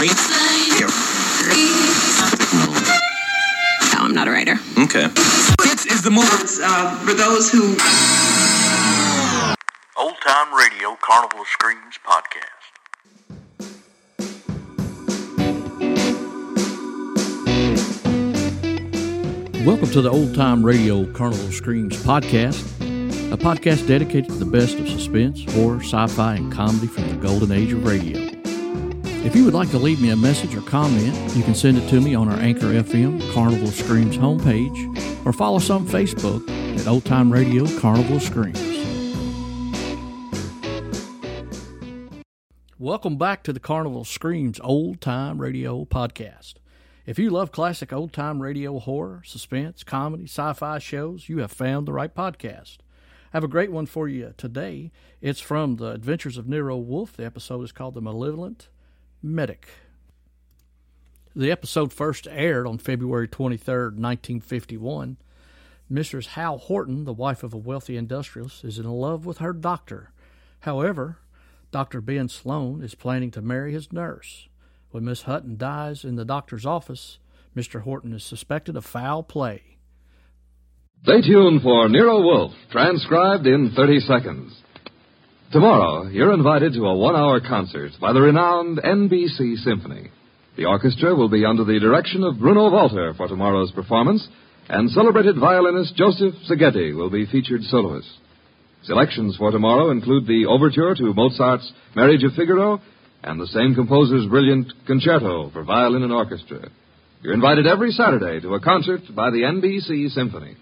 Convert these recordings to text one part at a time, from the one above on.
No, I'm not a writer. Okay. This is the movie uh, for those who. Old Time Radio Carnival of Screams podcast. Welcome to the Old Time Radio Carnival of Screams podcast, a podcast dedicated to the best of suspense, horror, sci fi, and comedy from the golden age of radio. If you would like to leave me a message or comment, you can send it to me on our Anchor FM Carnival Screams homepage or follow us on Facebook at Old Time Radio Carnival Screams. Welcome back to the Carnival Screams Old Time Radio podcast. If you love classic old time radio horror, suspense, comedy, sci fi shows, you have found the right podcast. I have a great one for you today. It's from The Adventures of Nero Wolfe. The episode is called The Malevolent Medic. The episode first aired on February 23rd, 1951. Mrs. Hal Horton, the wife of a wealthy industrialist, is in love with her doctor. However, Dr. Ben Sloan is planning to marry his nurse. When Miss Hutton dies in the doctor's office, Mr. Horton is suspected of foul play. Stay tuned for Nero Wolfe, transcribed in 30 seconds. Tomorrow, you're invited to a one hour concert by the renowned NBC Symphony. The orchestra will be under the direction of Bruno Walter for tomorrow's performance, and celebrated violinist Joseph Szigeti will be featured soloist. Selections for tomorrow include the overture to Mozart's Marriage of Figaro and the same composer's brilliant concerto for violin and orchestra. You're invited every Saturday to a concert by the NBC Symphony.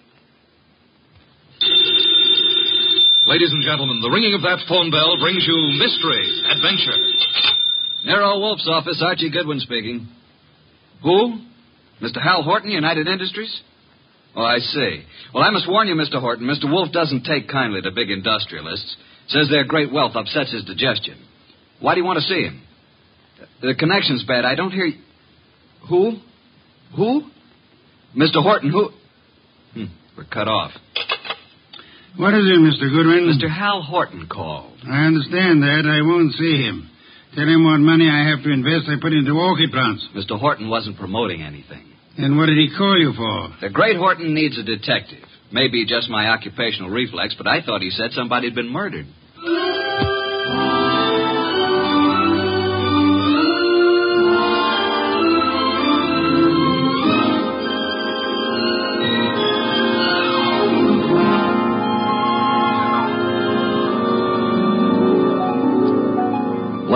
Ladies and gentlemen, the ringing of that phone bell brings you mystery, adventure. Nero Wolfe's office, Archie Goodwin speaking. Who? Mr. Hal Horton, United Industries? Oh, I see. Well, I must warn you, Mr. Horton, Mr. Wolfe doesn't take kindly to big industrialists. Says their great wealth upsets his digestion. Why do you want to see him? The connection's bad. I don't hear. Who? Who? Mr. Horton, who? Hmm, we're cut off. What is it, Mr. Goodwin? Mr. Hal Horton called. I understand that. I won't see him. Tell him what money I have to invest I put into walkie plants. Mr. Horton wasn't promoting anything. And what did he call you for? The great Horton needs a detective. Maybe just my occupational reflex, but I thought he said somebody had been murdered.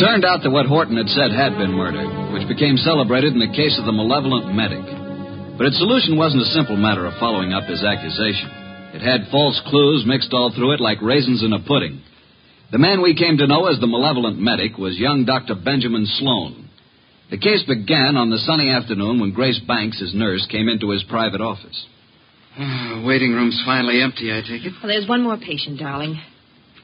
Turned out that what Horton had said had been murder, which became celebrated in the case of the malevolent medic. But its solution wasn't a simple matter of following up his accusation. It had false clues mixed all through it like raisins in a pudding. The man we came to know as the malevolent medic was young Dr. Benjamin Sloan. The case began on the sunny afternoon when Grace Banks, his nurse, came into his private office. Uh, waiting room's finally empty, I take it. Well, there's one more patient, darling.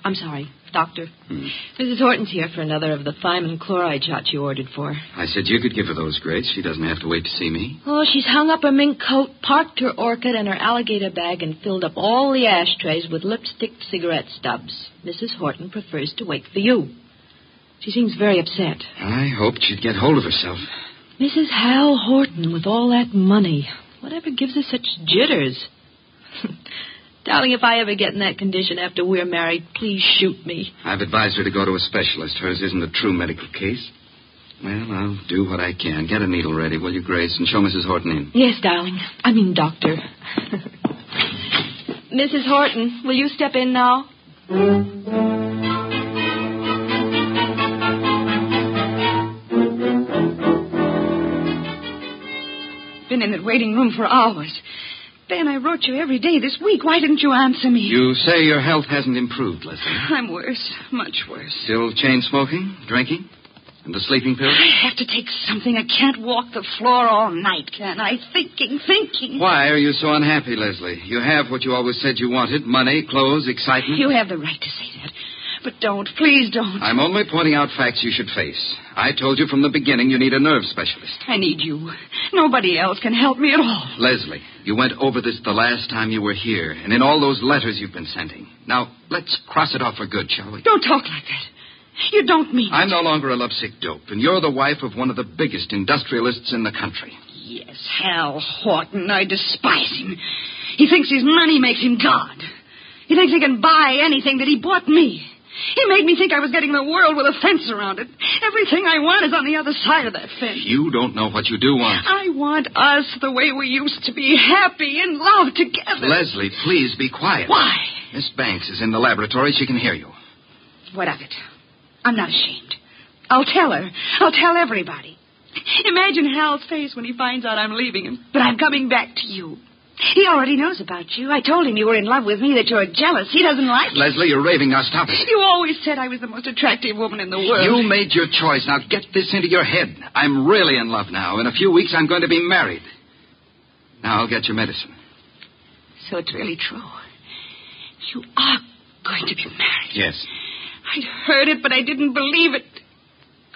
I'm sorry, doctor. Hmm. Mrs. Horton's here for another of the thiamine chloride shots you ordered for. I said you could give her those, Grace. She doesn't have to wait to see me. Oh, she's hung up her mink coat, parked her orchid and her alligator bag, and filled up all the ashtrays with lipstick cigarette stubs. Mrs. Horton prefers to wait for you. She seems very upset. I hoped she'd get hold of herself. Mrs. Hal Horton, with all that money. Whatever gives her such jitters? Darling, if I ever get in that condition after we're married, please shoot me. I've advised her to go to a specialist. Hers isn't a true medical case. Well, I'll do what I can. Get a needle ready, will you, Grace, and show Mrs. Horton in. Yes, darling. I mean, doctor. Mrs. Horton, will you step in now? Been in that waiting room for hours. Ben, I wrote you every day this week. Why didn't you answer me? You say your health hasn't improved, Leslie. I'm worse. Much worse. Still chain smoking, drinking, and the sleeping pills? I have to take something. I can't walk the floor all night, can I? Thinking, thinking. Why are you so unhappy, Leslie? You have what you always said you wanted money, clothes, excitement. You have the right to say that. But don't. Please don't. I'm only pointing out facts you should face. I told you from the beginning you need a nerve specialist. I need you. Nobody else can help me at all. Leslie, you went over this the last time you were here, and in all those letters you've been sending. Now, let's cross it off for good, shall we? Don't talk like that. You don't mean. I'm no longer a lovesick dope, and you're the wife of one of the biggest industrialists in the country. Yes, Hal Horton. I despise him. He thinks his money makes him God. He thinks he can buy anything that he bought me. He made me think I was getting the world with a fence around it. Everything I want is on the other side of that fence. You don't know what you do want. I want us the way we used to be, happy in love together. Leslie, please be quiet. Why? Miss Banks is in the laboratory. She can hear you. What of it? I'm not ashamed. I'll tell her. I'll tell everybody. Imagine Hal's face when he finds out I'm leaving him, but I'm coming back to you. He already knows about you. I told him you were in love with me, that you're jealous. He doesn't like it. Leslie, you're raving. Now stop it. You always said I was the most attractive woman in the world. You made your choice. Now get this into your head. I'm really in love now. In a few weeks, I'm going to be married. Now I'll get your medicine. So it's really true. You are going to be married. Yes. I'd heard it, but I didn't believe it.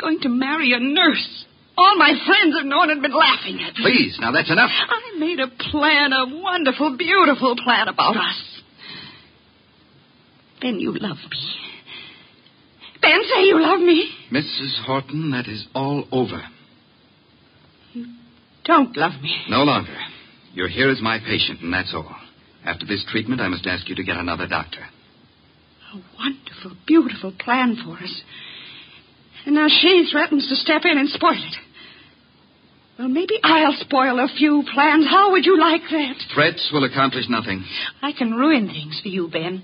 Going to marry a nurse. All my friends have known and been laughing at me. Please, now that's enough. I made a plan, a wonderful, beautiful plan about us. Ben, you love me. Ben, say you love me. Mrs. Horton, that is all over. You Don't love me. No longer. You're here as my patient, and that's all. After this treatment, I must ask you to get another doctor. A wonderful, beautiful plan for us. And now she threatens to step in and spoil it. Well, maybe I'll spoil a few plans. How would you like that? Threats will accomplish nothing. I can ruin things for you, Ben.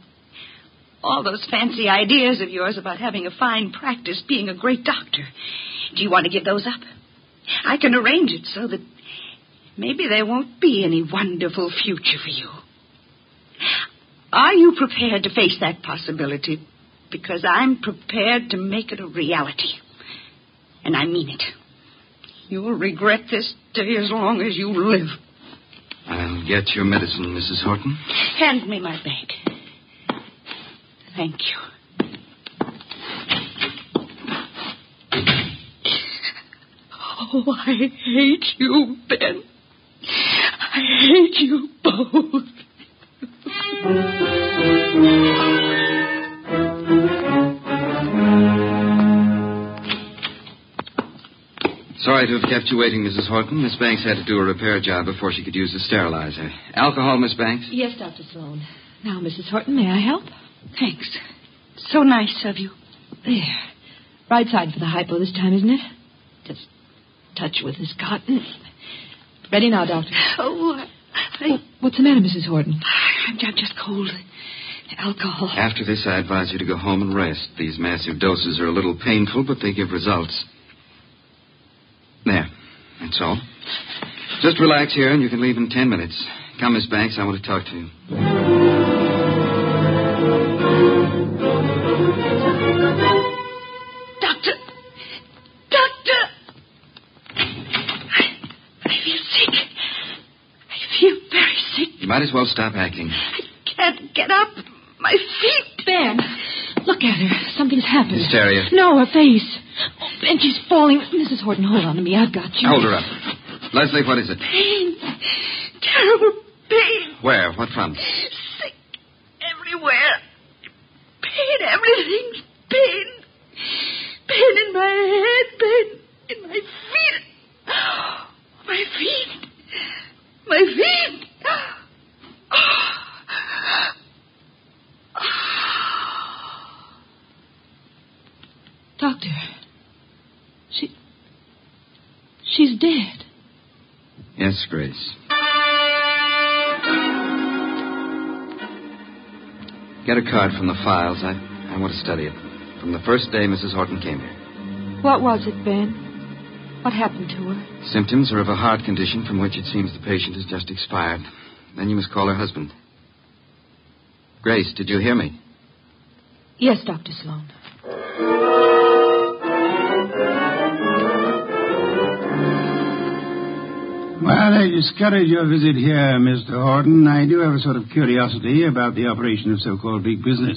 All those fancy ideas of yours about having a fine practice, being a great doctor. Do you want to give those up? I can arrange it so that maybe there won't be any wonderful future for you. Are you prepared to face that possibility? Because I'm prepared to make it a reality. And I mean it. You'll regret this day as long as you live. I'll get your medicine, Mrs. Horton. Hand me my bag. Thank you. Oh, I hate you, Ben. I hate you both. Sorry to have kept you waiting, Mrs. Horton. Miss Banks had to do a repair job before she could use the sterilizer. Alcohol, Miss Banks? Yes, Dr. Sloan. Now, Mrs. Horton, may I help? Thanks. So nice of you. There. Right side for the hypo this time, isn't it? Just touch with this cotton. Ready now, Doctor. Oh, I... What's the matter, Mrs. Horton? I'm just cold. Alcohol. After this, I advise you to go home and rest. These massive doses are a little painful, but they give results. There. That's all. Just relax here, and you can leave in ten minutes. Come, Miss Banks. I want to talk to you. Doctor! Doctor! I, I feel sick. I feel very sick. You might as well stop acting. I can't get up. My feet. Ben, look at her. Something's happened. Hysteria. No, her face. And she's falling. Mrs. Horton, hold on to me. I've got you. Hold her up. Leslie, what is it? Pain. Terrible pain. Where? What from? Get a card from the files. I, I want to study it. From the first day Mrs. Horton came here. What was it, Ben? What happened to her? Symptoms are of a heart condition from which it seems the patient has just expired. Then you must call her husband. Grace, did you hear me? Yes, Dr. Sloan. While I discourage your visit here, Mr. Horton, I do have a sort of curiosity about the operation of so-called big business.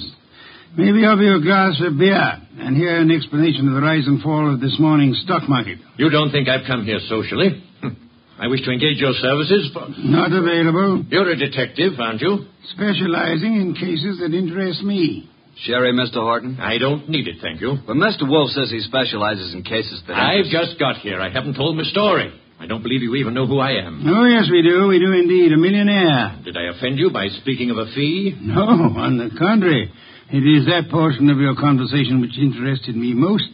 Maybe offer you a glass of beer and hear an explanation of the rise and fall of this morning's stock market. You don't think I've come here socially? Hm. I wish to engage your services for... Not available. You're a detective, aren't you? Specializing in cases that interest me. Sherry, Mr. Horton? I don't need it, thank you. But Mr. Wolfe says he specializes in cases that. I've interest- just got here. I haven't told my story. I don't believe you even know who I am. Oh, yes, we do. We do indeed. A millionaire. Did I offend you by speaking of a fee? No, on the contrary. It is that portion of your conversation which interested me most.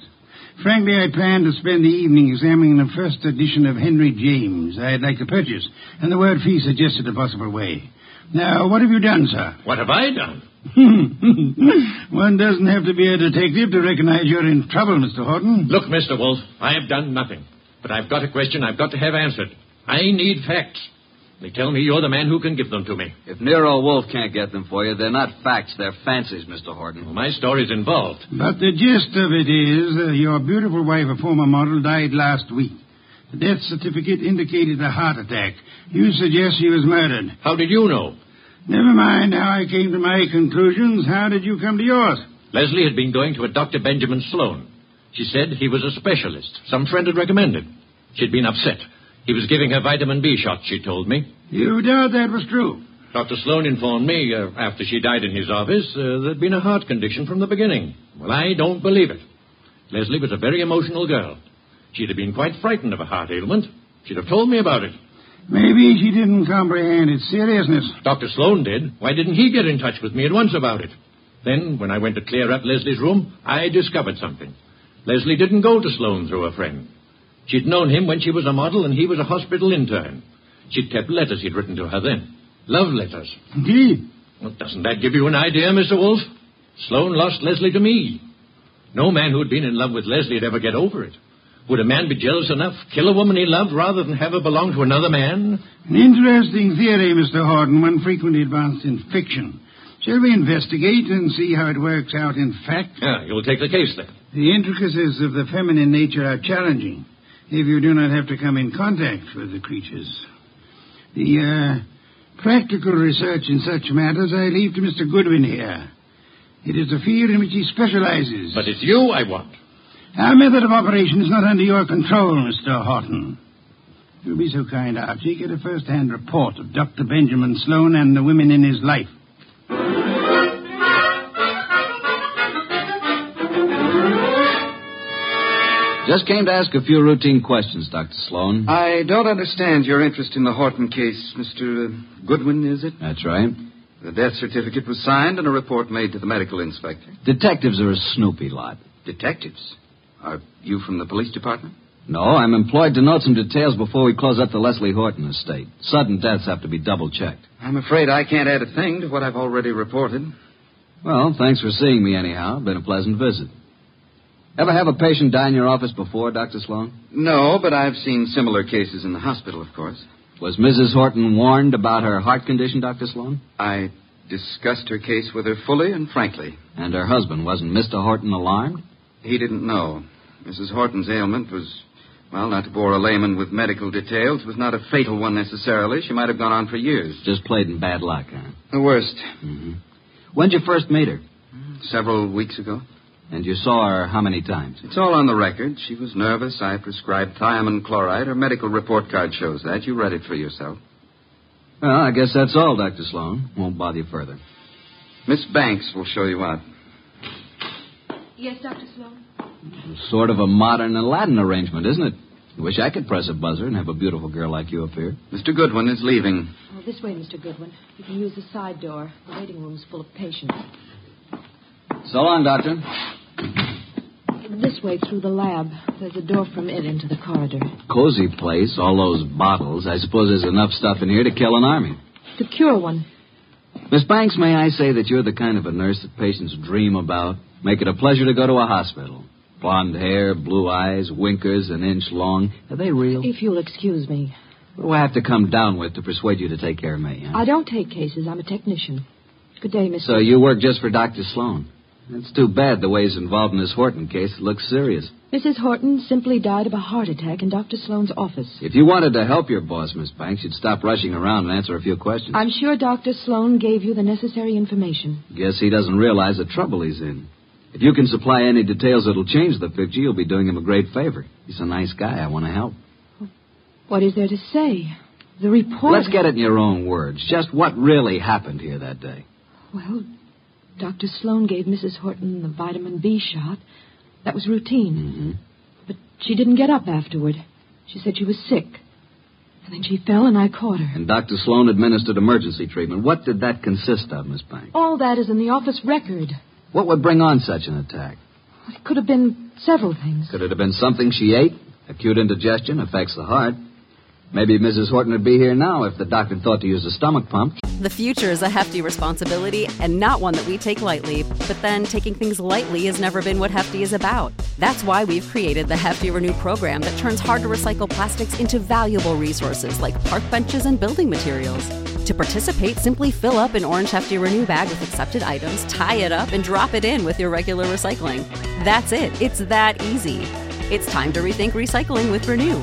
Frankly, I plan to spend the evening examining the first edition of Henry James I'd like to purchase, and the word fee suggested a possible way. Now, what have you done, sir? What have I done? One doesn't have to be a detective to recognize you're in trouble, Mr. Horton. Look, Mr. Wolfe, I have done nothing. But I've got a question I've got to have answered. I need facts. They tell me you're the man who can give them to me. If Nero Wolfe can't get them for you, they're not facts, they're fancies, Mr. Horton. Well, my story's involved. But the gist of it is uh, your beautiful wife, a former model, died last week. The death certificate indicated a heart attack. You suggest she was murdered. How did you know? Never mind how I came to my conclusions. How did you come to yours? Leslie had been going to a Dr. Benjamin Sloan. She said he was a specialist. Some friend had recommended. She'd been upset. He was giving her vitamin B shots, she told me. You doubt that was true. Dr. Sloan informed me, uh, after she died in his office, uh, there'd been a heart condition from the beginning. Well, I don't believe it. Leslie was a very emotional girl. She'd have been quite frightened of a heart ailment. She'd have told me about it. Maybe she didn't comprehend its seriousness. Dr. Sloan did. Why didn't he get in touch with me at once about it? Then, when I went to clear up Leslie's room, I discovered something. Leslie didn't go to Sloan through a friend. She'd known him when she was a model and he was a hospital intern. She'd kept letters he'd written to her then. Love letters. Indeed. Well, doesn't that give you an idea, Mr. Wolfe? Sloan lost Leslie to me. No man who'd been in love with Leslie would ever get over it. Would a man be jealous enough, kill a woman he loved, rather than have her belong to another man? An interesting theory, Mr. Horton, one frequently advanced in fiction. Shall we investigate and see how it works out in fact? Yeah, you'll take the case then. The intricacies of the feminine nature are challenging if you do not have to come in contact with the creatures. The uh, practical research in such matters I leave to Mr. Goodwin here. It is a field in which he specializes. But it's you I want. Our method of operation is not under your control, Mr. Horton. If you'll be so kind, Archie, get a first-hand report of Dr. Benjamin Sloan and the women in his life. Just came to ask a few routine questions, Dr. Sloan. I don't understand your interest in the Horton case, Mr. Goodwin, is it? That's right. The death certificate was signed and a report made to the medical inspector. Detectives are a snoopy lot. Detectives? Are you from the police department? No, I'm employed to note some details before we close up the Leslie Horton estate. Sudden deaths have to be double checked. I'm afraid I can't add a thing to what I've already reported. Well, thanks for seeing me anyhow. Been a pleasant visit. Ever have a patient die in your office before, Dr. Sloan? No, but I've seen similar cases in the hospital, of course. Was Mrs. Horton warned about her heart condition, Dr. Sloan? I discussed her case with her fully and frankly. And her husband, wasn't Mr. Horton alarmed? He didn't know. Mrs. Horton's ailment was, well, not to bore a layman with medical details, was not a fatal one necessarily. She might have gone on for years. Just played in bad luck, huh? The worst. Mm-hmm. When'd you first meet her? Several weeks ago. And you saw her how many times? It's all on the record. She was nervous. I prescribed thiamine chloride. Her medical report card shows that. You read it for yourself. Well, I guess that's all, Dr. Sloan. Won't bother you further. Miss Banks will show you out. Yes, Dr. Sloan? Sort of a modern Aladdin arrangement, isn't it? I wish I could press a buzzer and have a beautiful girl like you up here. Mr. Goodwin is leaving. Oh, this way, Mr. Goodwin. You can use the side door. The waiting room's full of patients. So long, Doctor. This way through the lab. There's a door from it into the corridor. Cozy place, all those bottles. I suppose there's enough stuff in here to kill an army. To cure one. Miss Banks, may I say that you're the kind of a nurse that patients dream about? Make it a pleasure to go to a hospital. Blonde hair, blue eyes, winkers an inch long. Are they real? If you'll excuse me. What do I have to come down with to persuade you to take care of me? Huh? I don't take cases. I'm a technician. Good day, Miss. So you work just for Dr. Sloan? It's too bad the way he's involved in this Horton case. Looks serious. Mrs. Horton simply died of a heart attack in Dr. Sloan's office. If you wanted to help your boss, Miss Banks, you'd stop rushing around and answer a few questions. I'm sure Dr. Sloan gave you the necessary information. Guess he doesn't realize the trouble he's in. If you can supply any details that'll change the picture, you'll be doing him a great favor. He's a nice guy. I want to help. What is there to say? The report. Let's get it in your own words. Just what really happened here that day. Well, Dr. Sloan gave Mrs. Horton the vitamin B shot. That was routine. Mm-hmm. But she didn't get up afterward. She said she was sick. And then she fell and I caught her. And Dr. Sloan administered emergency treatment. What did that consist of, Miss Banks? All that is in the office record. What would bring on such an attack? It could have been several things. Could it have been something she ate? Acute indigestion affects the heart. Maybe Mrs. Horton would be here now if the doctor thought to use a stomach pump. The future is a hefty responsibility and not one that we take lightly, but then taking things lightly has never been what Hefty is about. That's why we've created the Hefty Renew program that turns hard to recycle plastics into valuable resources like park benches and building materials. To participate, simply fill up an orange Hefty Renew bag with accepted items, tie it up, and drop it in with your regular recycling. That's it. It's that easy. It's time to rethink recycling with Renew.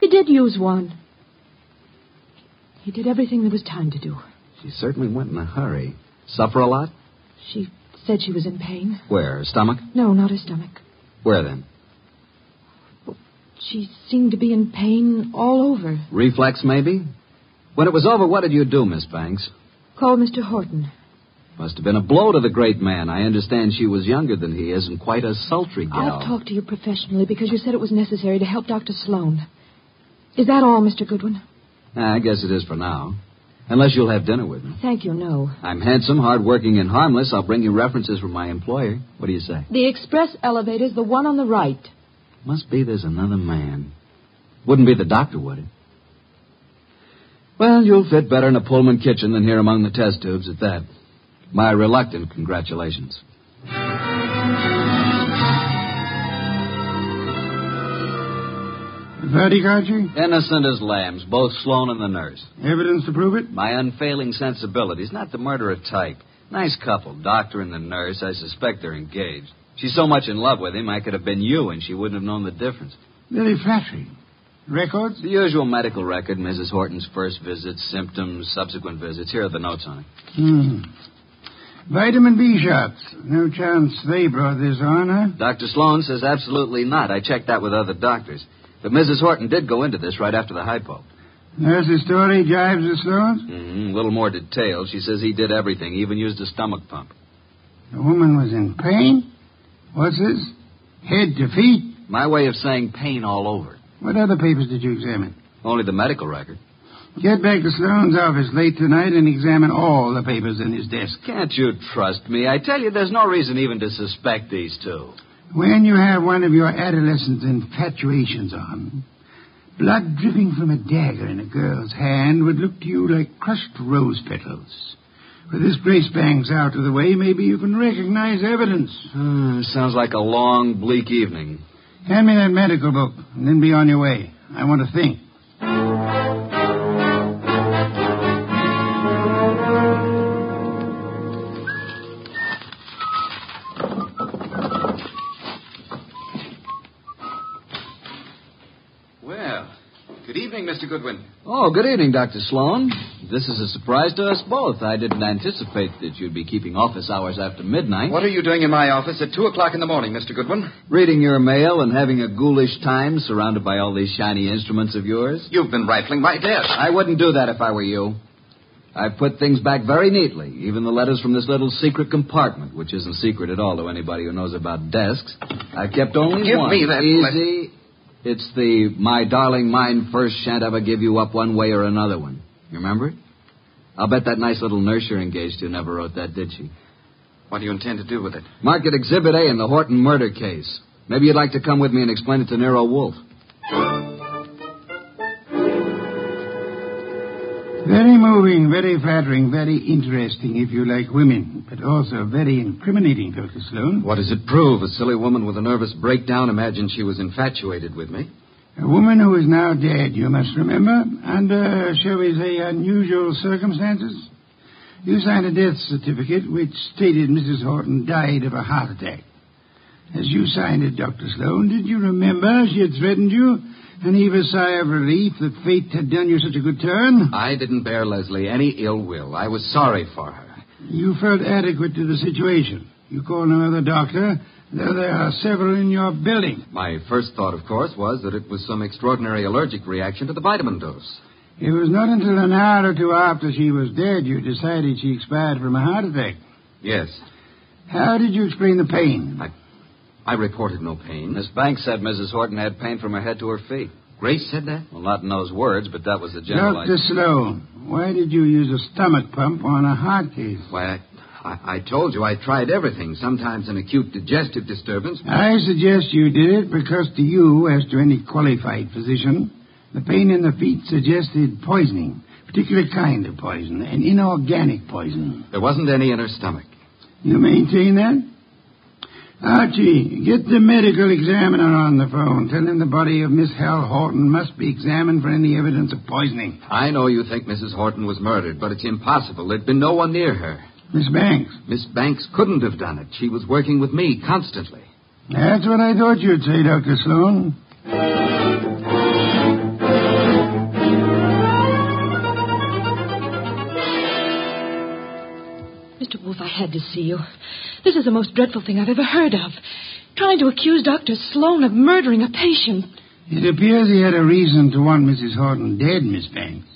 He did use one. He did everything there was time to do. She certainly went in a hurry. Suffer a lot? She said she was in pain. Where? Her stomach? No, not her stomach. Where then? She seemed to be in pain all over. Reflex, maybe? When it was over, what did you do, Miss Banks? Call Mr. Horton. Must have been a blow to the great man. I understand she was younger than he is and quite a sultry gal. I've talked to you professionally because you said it was necessary to help Dr. Sloan. Is that all, Mr. Goodwin? Uh, I guess it is for now. Unless you'll have dinner with me. Thank you, no. I'm handsome, hardworking, and harmless. I'll bring you references from my employer. What do you say? The express elevator's the one on the right. Must be there's another man. Wouldn't be the doctor, would it? Well, you'll fit better in a Pullman kitchen than here among the test tubes at that. My reluctant congratulations. Verdict, Archie? Innocent as lambs, both Sloan and the nurse. Evidence to prove it? My unfailing sensibilities, not the murderer type. Nice couple, doctor and the nurse. I suspect they're engaged. She's so much in love with him, I could have been you, and she wouldn't have known the difference. Very flattering. Records? The usual medical record, Mrs. Horton's first visits, symptoms, subsequent visits. Here are the notes on it. Hmm. Vitamin B shots. No chance they brought this on, huh? Dr. Sloan says absolutely not. I checked that with other doctors. But Mrs. Horton did go into this right after the hypo. Nurse's story jives the Sloans? Mm-hmm. A little more detailed. She says he did everything, even used a stomach pump. The woman was in pain? What's this? Head to feet? My way of saying pain all over. What other papers did you examine? Only the medical record. Get back to Sloan's office late tonight and examine all the papers in his desk. Can't you trust me? I tell you, there's no reason even to suspect these two. When you have one of your adolescent infatuations on, blood dripping from a dagger in a girl's hand would look to you like crushed rose petals. With this Grace Banks out of the way, maybe you can recognize evidence. Uh, sounds like a long, bleak evening. Hand me that medical book, and then be on your way. I want to think. Mr. Goodwin. Oh, good evening, Dr. Sloan. This is a surprise to us both. I didn't anticipate that you'd be keeping office hours after midnight. What are you doing in my office at 2 o'clock in the morning, Mr. Goodwin? Reading your mail and having a ghoulish time surrounded by all these shiny instruments of yours? You've been rifling my desk. I wouldn't do that if I were you. I've put things back very neatly, even the letters from this little secret compartment, which isn't secret at all to anybody who knows about desks. I've kept only Give one. me that Easy. It's the my darling mine first shan't ever give you up one way or another one. You remember it? I'll bet that nice little nurse you're engaged to never wrote that, did she? What do you intend to do with it? Mark it Exhibit A in the Horton murder case. Maybe you'd like to come with me and explain it to Nero Wolfe. Very moving, very flattering, very interesting if you like women, but also very incriminating, Dr. Sloan. What does it prove? A silly woman with a nervous breakdown imagined she was infatuated with me. A woman who is now dead, you must remember, under, shall we say, unusual circumstances. You signed a death certificate which stated Mrs. Horton died of a heart attack. As you signed it, Dr. Sloan, did you remember she had threatened you and heave a sigh of relief that fate had done you such a good turn? I didn't bear Leslie any ill will. I was sorry for her. You felt adequate to the situation. You called another doctor, though there are several in your building. My first thought, of course, was that it was some extraordinary allergic reaction to the vitamin dose. It was not until an hour or two after she was dead you decided she expired from a heart attack. Yes. How did you explain the pain? I, I reported no pain. Miss Banks said Mrs. Horton had pain from her head to her feet. Grace said that? Well, not in those words, but that was the general Dr. Sloan, why did you use a stomach pump on a heart case? Why, I, I, I told you I tried everything. Sometimes an acute digestive disturbance. I suggest you did it because to you, as to any qualified physician, the pain in the feet suggested poisoning, particular kind of poison, an inorganic poison. There wasn't any in her stomach. You maintain that? Archie, get the medical examiner on the phone. Tell him the body of Miss Hal Horton must be examined for any evidence of poisoning. I know you think Mrs. Horton was murdered, but it's impossible. There'd been no one near her. Miss Banks. Miss Banks couldn't have done it. She was working with me constantly. That's what I thought you'd say, Dr. Sloan. Mr. Wolfe, I had to see you. This is the most dreadful thing I've ever heard of. Trying to accuse Dr. Sloan of murdering a patient. It appears he had a reason to want Mrs. Horton dead, Miss Banks.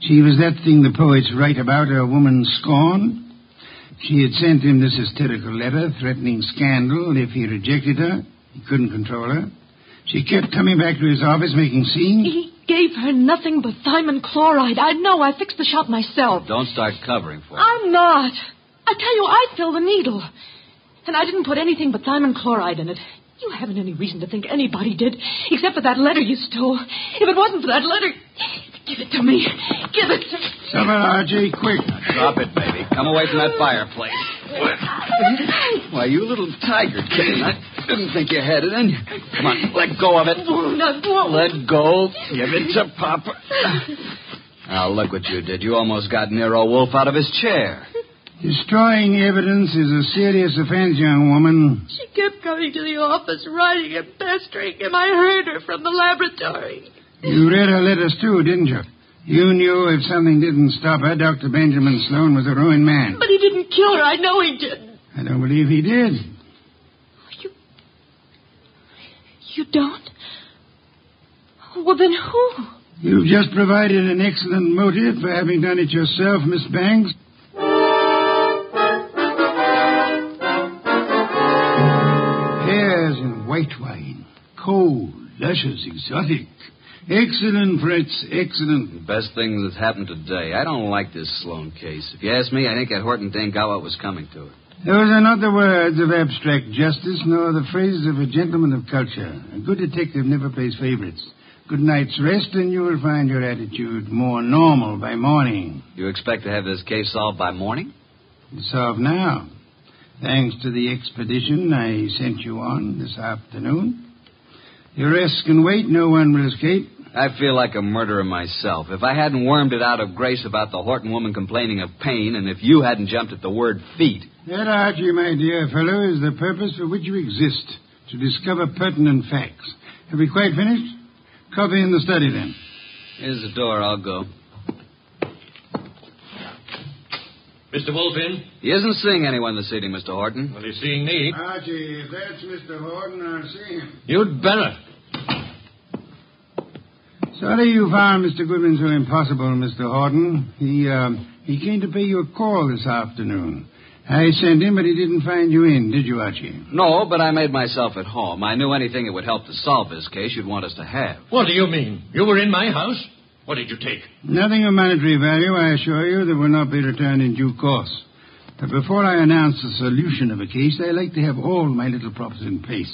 She was that thing the poets write about, a woman scorned. She had sent him this hysterical letter threatening scandal if he rejected her. He couldn't control her. She kept coming back to his office making scenes. He gave her nothing but thiamine chloride. I know. I fixed the shop myself. Don't start covering for her. I'm not. I tell you, I filled the needle. And I didn't put anything but thiamine chloride in it. You haven't any reason to think anybody did, except for that letter you stole. If it wasn't for that letter, give it to me. Give it to me. Summer, Archie, quick. Drop it, baby. Come away from that fireplace. Why, you little tiger kitten. I didn't think you had it in you. Come on, let go of it. Let go. Give it to Papa. Now, look what you did. You almost got Nero Wolfe out of his chair. Destroying evidence is a serious offense, young woman. She kept coming to the office, writing and pestering him. I heard her from the laboratory. You read her letters, too, didn't you? You knew if something didn't stop her, Dr. Benjamin Sloan was a ruined man. But he didn't kill her. I know he didn't. I don't believe he did. You. You don't? Well, then who? You've just provided an excellent motive for having done it yourself, Miss Banks. White wine. Cold, luscious, exotic. Excellent, Fritz, excellent. The best thing that's happened today. I don't like this Sloan case. If you ask me, I think that Horton didn't got what was coming to it. Those are not the words of abstract justice, nor the phrases of a gentleman of culture. A good detective never plays favorites. Good night's rest, and you will find your attitude more normal by morning. You expect to have this case solved by morning? It's solved now. Thanks to the expedition I sent you on this afternoon. Your rest can wait. No one will escape. I feel like a murderer myself. If I hadn't wormed it out of Grace about the Horton woman complaining of pain, and if you hadn't jumped at the word feet. That, Archie, my dear fellow, is the purpose for which you exist to discover pertinent facts. Have we quite finished? Coffee in the study, then. Here's the door. I'll go. Mr. Wolfe in? He isn't seeing anyone this evening, Mr. Horton. Well, he's seeing me. Archie, if that's Mr. Horton, I'll see him. You'd better. Sorry you found Mr. Goodwin so impossible, Mr. Horton. He, uh, he came to pay you a call this afternoon. I sent him, but he didn't find you in, did you, Archie? No, but I made myself at home. I knew anything that would help to solve this case you'd want us to have. What do you mean? You were in my house? What did you take? Nothing of monetary value, I assure you, that will not be returned in due course. But before I announce the solution of a case, I like to have all my little props in place.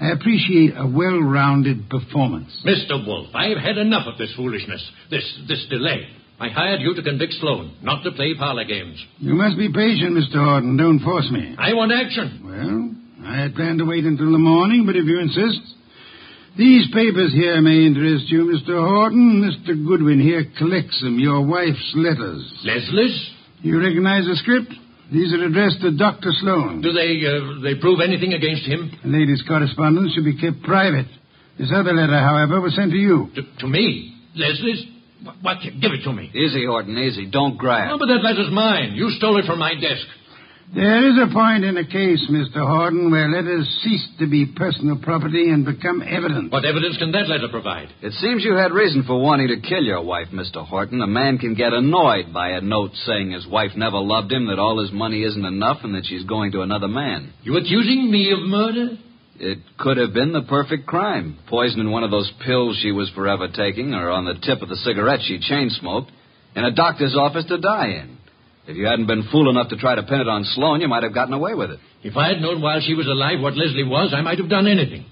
I appreciate a well-rounded performance. Mr. Wolfe, I've had enough of this foolishness, this this delay. I hired you to convict Sloan, not to play parlor games. You must be patient, Mr. Horton. Don't force me. I want action. Well, I had planned to wait until the morning, but if you insist. These papers here may interest you, Mr. Horton. Mr. Goodwin here collects them, your wife's letters. Leslie's? You recognize the script? These are addressed to Dr. Sloan. Do they uh, they prove anything against him? The lady's correspondence should be kept private. This other letter, however, was sent to you. To, to me? Leslie's? What, what? Give it to me. Easy, Horton, easy. Don't grab. No, but that letter's mine. You stole it from my desk. There is a point in a case, Mr. Horton, where letters cease to be personal property and become evidence. What evidence can that letter provide? It seems you had reason for wanting to kill your wife, Mr. Horton. A man can get annoyed by a note saying his wife never loved him, that all his money isn't enough, and that she's going to another man. You accusing me of murder? It could have been the perfect crime. Poison in one of those pills she was forever taking, or on the tip of the cigarette she chain smoked, in a doctor's office to die in. If you hadn't been fool enough to try to pin it on Sloan, you might have gotten away with it. If I had known while she was alive what Leslie was, I might have done anything.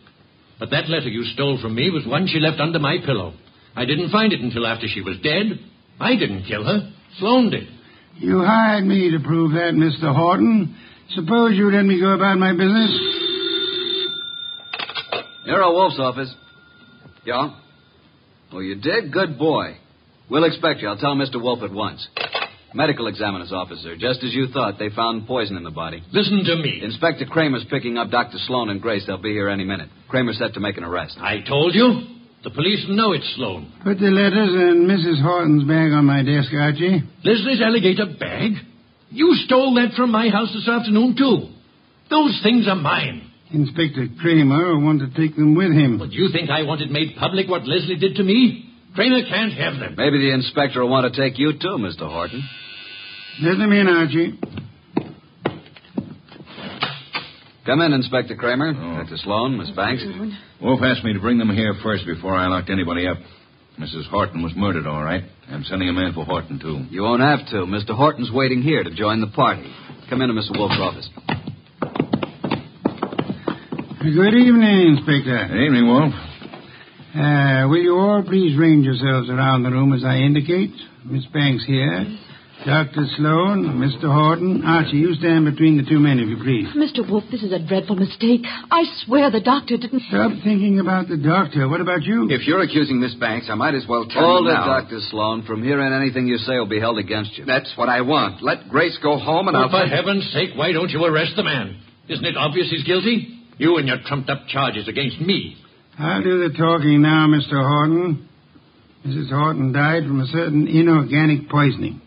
But that letter you stole from me was one she left under my pillow. I didn't find it until after she was dead. I didn't kill her. Sloan did. You hired me to prove that, Mr. Horton. Suppose you let me go about my business? Nero Wolfe's office. Yeah? Oh, you did? Good boy. We'll expect you. I'll tell Mr. Wolfe at once. Medical examiner's officer. Just as you thought, they found poison in the body. Listen to me. Inspector Cramer's picking up Dr. Sloan and Grace. They'll be here any minute. Cramer's set to make an arrest. I told you. The police know it's Sloan. Put the letters and Mrs. Horton's bag on my desk, Archie. Leslie's alligator bag? You stole that from my house this afternoon, too. Those things are mine. Inspector Cramer will want to take them with him. But you think I want it made public what Leslie did to me? Cramer can't have them. Maybe the inspector will want to take you, too, Mr. Horton. Let them in, Archie. Come in, Inspector Cramer. Dr. Sloan, Miss Banks. Wolfe asked me to bring them here first before I locked anybody up. Mrs. Horton was murdered, all right. I'm sending a man for Horton, too. You won't have to. Mr. Horton's waiting here to join the party. Come into Mr. Wolfe's office. Good evening, Inspector. Good evening, Wolfe. Uh, will you all please range yourselves around the room as I indicate? Miss Banks here. Dr. Sloan, Mr. Horton. Archie, you stand between the two men, if you please. Mr. Wolfe, this is a dreadful mistake. I swear the doctor didn't. Stop thinking about the doctor. What about you? If you're accusing Miss Banks, I might as well tell Hold you it, now. Dr. Sloan. From here on, anything you say will be held against you. That's what I want. Let Grace go home and Oh, I'll... for heaven's sake, why don't you arrest the man? Isn't it obvious he's guilty? You and your trumped up charges against me. I'll do the talking now, Mr. Horton. Mrs. Horton died from a certain inorganic poisoning.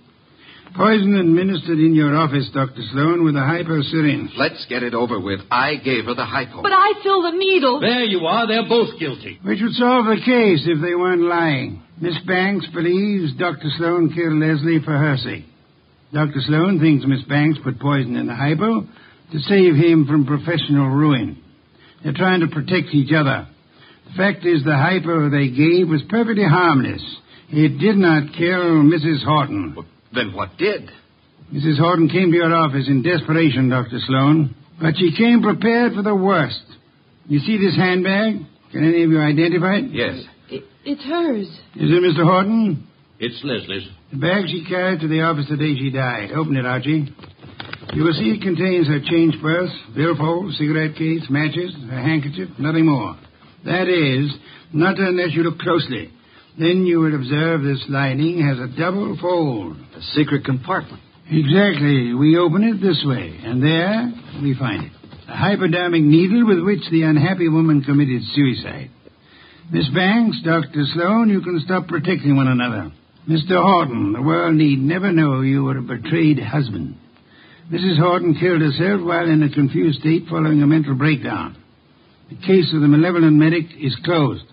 Poison administered in your office, Dr. Sloan, with a hypo syringe. Let's get it over with. I gave her the hypo. But I filled the needle. There you are. They're both guilty. Which would solve the case if they weren't lying. Miss Banks believes Dr. Sloan killed Leslie for her sake. Dr. Sloan thinks Miss Banks put poison in the hypo to save him from professional ruin. They're trying to protect each other. The fact is, the hypo they gave was perfectly harmless. It did not kill Mrs. Horton. Then what did? Mrs. Horton came to your office in desperation, Dr. Sloan, but she came prepared for the worst. You see this handbag? Can any of you identify it? Yes. It, it's hers. Is it Mr. Horton? It's Leslie's. The bag she carried to the office the day she died. Open it, Archie. You will see it contains her change purse, billfold, cigarette case, matches, her handkerchief, nothing more. That is, not unless you look closely. Then you will observe this lining has a double fold. A secret compartment. Exactly. We open it this way, and there we find it. A hypodermic needle with which the unhappy woman committed suicide. Miss Banks, Dr. Sloan, you can stop protecting one another. Mr. Horton, the world need never know you were a betrayed husband. Mrs. Horton killed herself while in a confused state following a mental breakdown. The case of the malevolent medic is closed.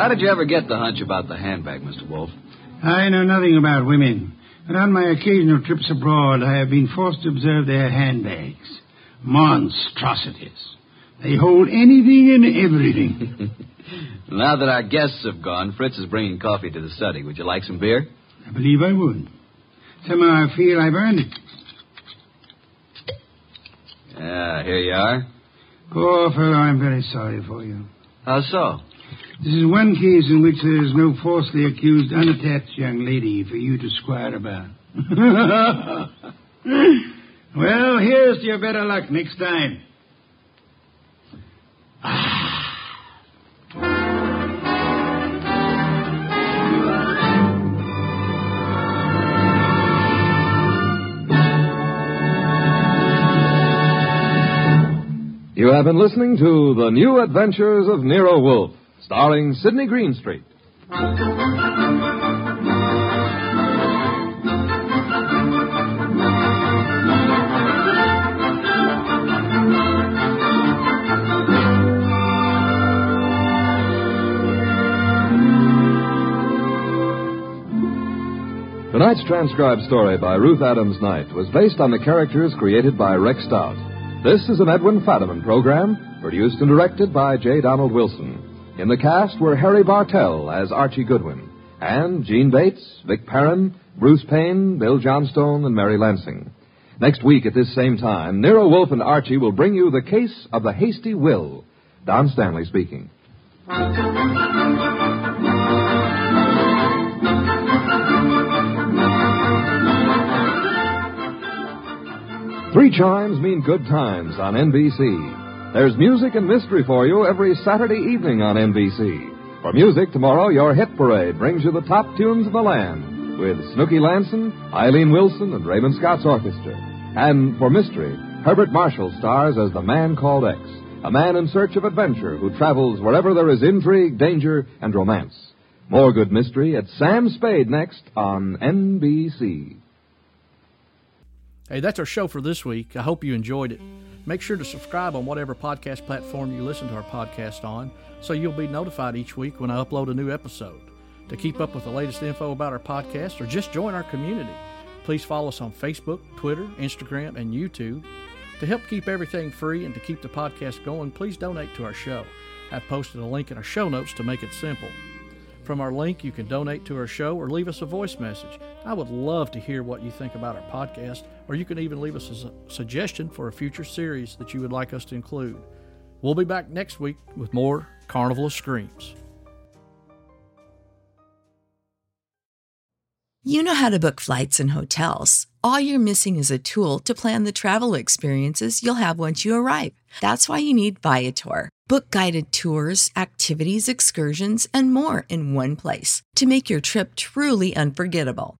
How did you ever get the hunch about the handbag, Mr. Wolfe? I know nothing about women, but on my occasional trips abroad, I have been forced to observe their handbags. Monstrosities. They hold anything and everything. now that our guests have gone, Fritz is bringing coffee to the study. Would you like some beer? I believe I would. Somehow I feel I've earned it. Yeah, here you are. Poor fellow, I'm very sorry for you. How so? This is one case in which there is no falsely accused, unattached young lady for you to squire about. well, here's to your better luck next time. You have been listening to The New Adventures of Nero Wolfe, starring Sidney Greenstreet. Tonight's transcribed story by Ruth Adams Knight was based on the characters created by Rex Stout. This is an Edwin Fadiman program, produced and directed by J. Donald Wilson. In the cast were Harry Bartell as Archie Goodwin, and Gene Bates, Vic Perrin, Bruce Payne, Bill Johnstone, and Mary Lansing. Next week at this same time, Nero Wolfe and Archie will bring you the case of the hasty will. Don Stanley speaking. Three chimes mean good times on NBC. There's music and mystery for you every Saturday evening on NBC. For music, tomorrow, your hit parade brings you the top tunes of the land with Snooky Lanson, Eileen Wilson, and Raymond Scott's orchestra. And for mystery, Herbert Marshall stars as the man called X, a man in search of adventure who travels wherever there is intrigue, danger, and romance. More good mystery at Sam Spade next on NBC. Hey, that's our show for this week. I hope you enjoyed it. Make sure to subscribe on whatever podcast platform you listen to our podcast on so you'll be notified each week when I upload a new episode. To keep up with the latest info about our podcast or just join our community, please follow us on Facebook, Twitter, Instagram, and YouTube. To help keep everything free and to keep the podcast going, please donate to our show. I've posted a link in our show notes to make it simple. From our link, you can donate to our show or leave us a voice message. I would love to hear what you think about our podcast, or you can even leave us a suggestion for a future series that you would like us to include. We'll be back next week with more Carnival of Screams. You know how to book flights and hotels. All you're missing is a tool to plan the travel experiences you'll have once you arrive. That's why you need Viator. Book guided tours, activities, excursions, and more in one place to make your trip truly unforgettable.